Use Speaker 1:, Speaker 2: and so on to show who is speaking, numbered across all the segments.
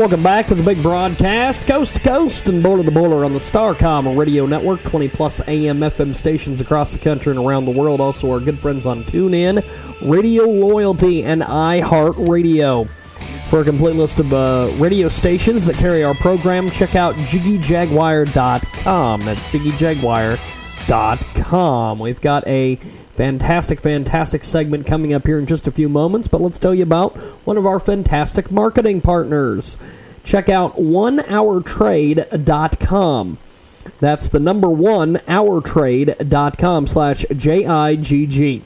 Speaker 1: Welcome back to the big broadcast, coast to coast and border to border on the Starcom Radio Network, 20 plus AM FM stations across the country and around the world. Also, our good friends on TuneIn, Radio Loyalty, and iHeartRadio. For a complete list of uh, radio stations that carry our program, check out JiggyJaguar.com. That's JiggyJaguar.com. We've got a fantastic, fantastic segment coming up here in just a few moments, but let's tell you about one of our fantastic marketing partners. Check out onehourtrade.com. That's the number one, hourtrade.com slash J-I-G-G.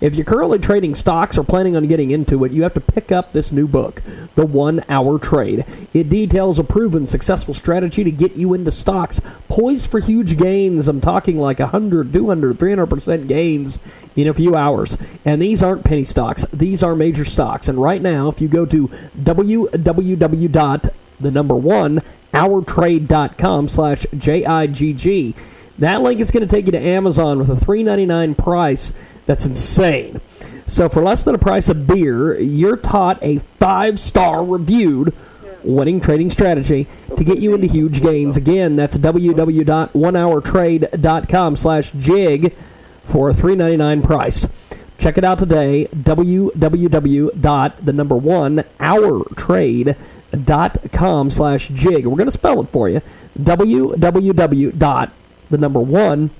Speaker 1: If you're currently trading stocks or planning on getting into it, you have to pick up this new book, The One Hour Trade. It details a proven successful strategy to get you into stocks poised for huge gains. I'm talking like 100, 200, 300% gains in a few hours. And these aren't penny stocks, these are major stocks. And right now, if you go to www. the number one hourtrade.com slash J-I-G-G. That link is going to take you to Amazon with a $3.99 price that's insane. So for less than a price of beer, you're taught a five-star reviewed winning trading strategy to get you into huge gains. Again, that's www.onehourtrade.com slash jig for a $3.99 price. Check it out today, www. the number one hourtrade.com slash jig. We're going to spell it for you. www. the number one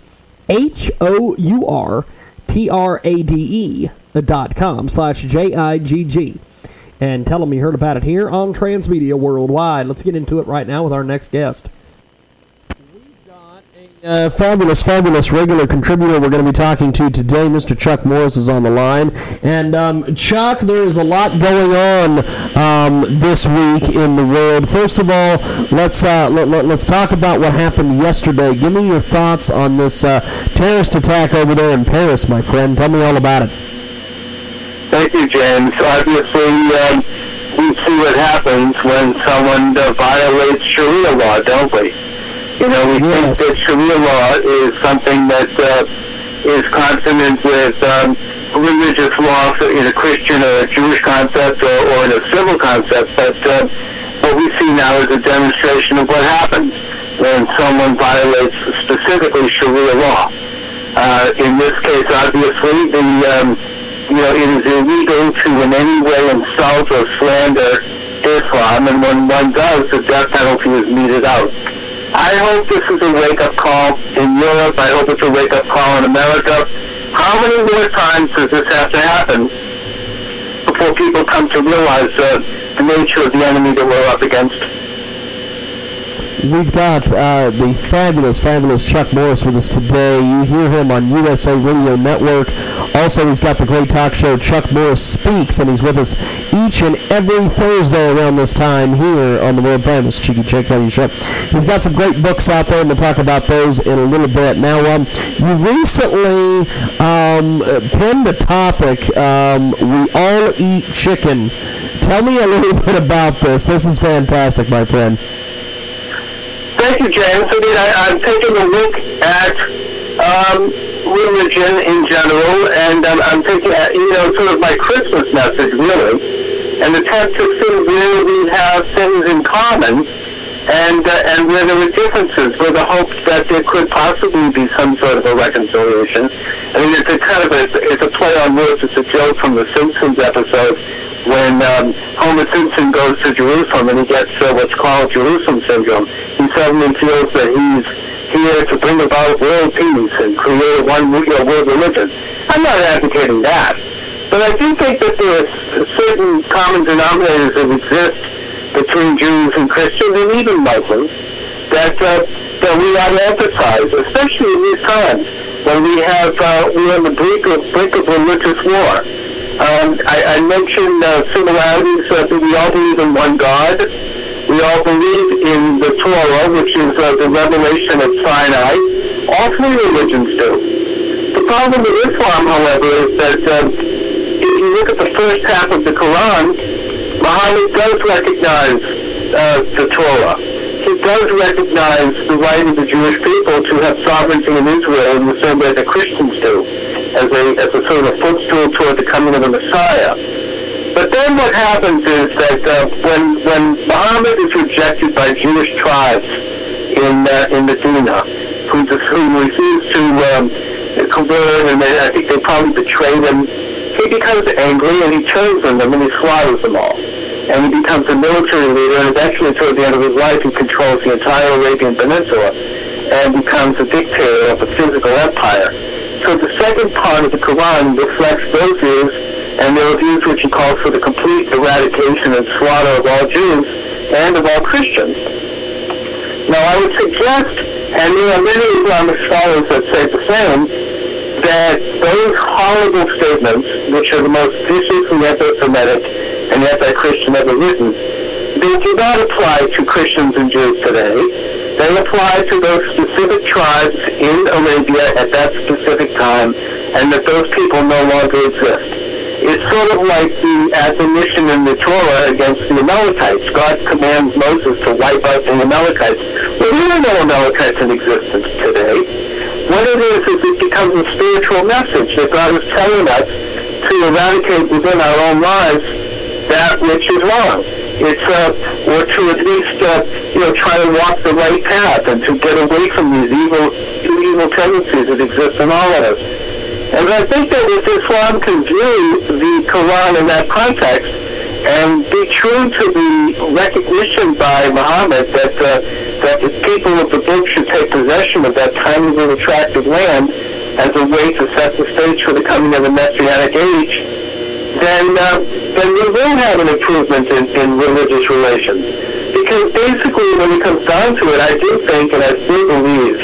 Speaker 1: H-O-U-R T-R-A-D-E dot com slash J-I-G-G. And tell them you heard about it here on Transmedia Worldwide. Let's get into it right now with our next guest. Uh, fabulous, fabulous regular contributor we're going to be talking to today. Mr. Chuck Morse is on the line. And um, Chuck, there is a lot going on um, this week in the world. First of all, let's uh, let, us let, talk about what happened yesterday. Give me your thoughts on this uh, terrorist attack over there in Paris, my friend. Tell me all about it.
Speaker 2: Thank you, James. Obviously, um, we see what happens when someone uh, violates Sharia law, don't we? You know, we yes. think that Sharia law is something that uh, is consonant with um, religious law in a Christian or a Jewish concept or, or in a civil concept, but uh, what we see now is a demonstration of what happens when someone violates specifically Sharia law. Uh, in this case, obviously, the um, you know it is illegal to in any way insult or slander Islam, and when one does, the death penalty is meted out. I hope this is a wake-up call in Europe. I hope it's a wake-up call in America. How many more times does this have to happen before people come to realize uh, the nature of the enemy that we're up against?
Speaker 1: We've got uh, the fabulous, fabulous Chuck Morse with us today. You hear him on USA Radio Network. Also, he's got the great talk show Chuck Morse Speaks, and he's with us each and every Thursday around this time here on the world famous Cheeky Radio Show. He's got some great books out there, and we'll talk about those in a little bit. Now, um, you recently um, pinned a topic, um, We All Eat Chicken. Tell me a little bit about this. This is fantastic, my friend.
Speaker 2: Thank you, James. I mean, I, am taking a look at um, religion in general, and um, I'm taking, you know, sort of my Christmas message, really, and attempt to see where we have things in common and uh, and where there are differences, with the hope that there could possibly be some sort of a reconciliation. I mean, it's a kind of a, it's a play on words. It's a joke from the Simpsons episode when um, Homer Simpson goes to Jerusalem and he gets uh, what's called Jerusalem syndrome. He suddenly feels that he's here to bring about world peace and create one world religion. I'm not advocating that. But I do think that there are certain common denominators that exist between Jews and Christians and even Muslims that, uh, that we ought to emphasize, especially in these times when we have, uh, we're on the brink of, brink of religious war. Um, I, I mentioned uh, similarities uh, that we all believe in one God. We all believe in the Torah, which is uh, the revelation of Sinai. All three religions do. The problem with Islam, however, is that uh, you look at the first half of the Quran, Muhammad does recognize uh, the Torah. He does recognize the right of the Jewish people to have sovereignty in Israel in the same way that Christians do as a, as a sort of a footstool toward the coming of the Messiah. But then what happens is that uh, when, when Muhammad is rejected by Jewish tribes in, uh, in Medina, who, who refuse to um, convert, and they, I think they probably betrayed him, he becomes angry and he turns on them and he slaughters them all. And he becomes a military leader, and eventually, toward the end of his life, he controls the entire Arabian Peninsula and becomes a dictator of a physical empire. So the second part of the Quran reflects those views, and there are views which he calls for the complete eradication and slaughter of all Jews and of all Christians. Now, I would suggest, and there are many Islamic scholars that say the same, that those horrible statements, which are the most vicious and anti-Semitic and anti-Christian ever written, they do not apply to Christians and Jews today. They apply to those specific tribes in Arabia at that specific time, and that those people no longer exist. It's sort of like the admonition in the Torah against the Amalekites. God commands Moses to wipe out the Amalekites. Well, there are no Amalekites in existence today. What it is is it becomes a spiritual message that God is telling us to eradicate within our own lives that which is wrong. It's uh, or to at least uh, you know try to walk the right path and to get away from these evil evil tendencies that exist in all of us. And I think that if Islam can view the Quran in that context and be true to the recognition by Muhammad that uh, that the people of the book should take possession of that tiny little tract of land as a way to set the stage for the coming of the Messianic age, then uh, then we will have an improvement in, in religious relations. Because basically, when it comes down to it, I do think and I still believe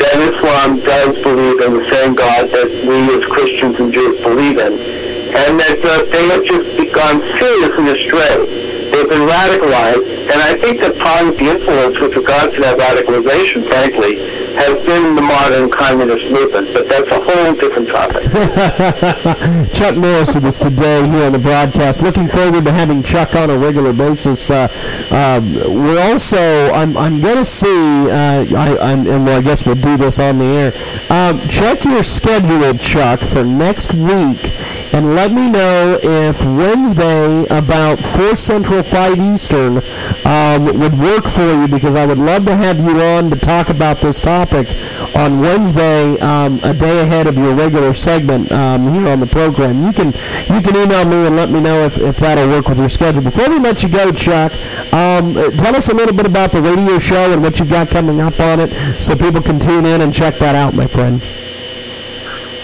Speaker 2: that Islam does believe in the same God that we as Christians and Jews believe in, and that uh, they have just gone seriously astray. They've been radicalized, and I think that part of the influence with regard to that radicalization, frankly, has been the modern communist movement, but that's a whole different topic.
Speaker 3: Chuck Morse with us today here on the broadcast. Looking forward to having Chuck on a regular basis. Uh, um, we're also, I'm, I'm going to see, uh, I, I'm, and I guess we'll do this on the air. Um, check your schedule, Chuck, for next week, and let me know if Wednesday about 4 Central, 5 Eastern um, would work for you because I would love to have you on to talk about this topic on Wednesday, um, a day ahead of your regular segment um, here on the program. You can you can email me and let me know if, if that'll work with your schedule. Before we let you go, Chuck, um, tell us a little bit about the radio show and what you've got coming up on it so people can tune in and check that out, my friend.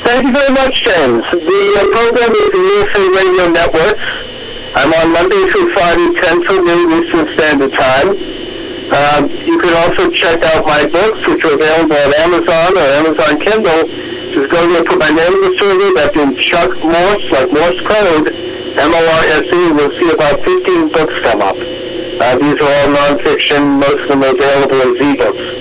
Speaker 2: Thank you very much, James. The uh, program is the USA Radio Network. I'm on Monday through Friday, 10 till noon Eastern Standard Time. Um, you can also check out my books, which are available at Amazon or Amazon Kindle. Just go there, put my name in the server. That's in Chuck Morse, like Morse code, M-O-R-S-E. We'll see about 15 books come up. Uh, these are all nonfiction. Most of them are available as e-books.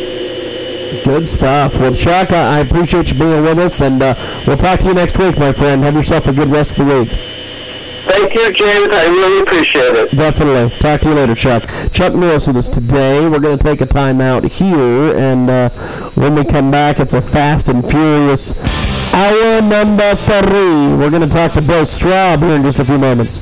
Speaker 3: Good stuff. Well, Chuck, I, I appreciate you being with us, and uh, we'll talk to you next week, my friend. Have yourself a good rest of the week.
Speaker 2: Thank you, James. I really appreciate it.
Speaker 3: Definitely. Talk to you later, Chuck. Chuck Morse with us today. We're going to take a time out here, and uh, when we come back, it's a fast and furious hour number three. We're going to talk to Bill Straub here in just a few moments.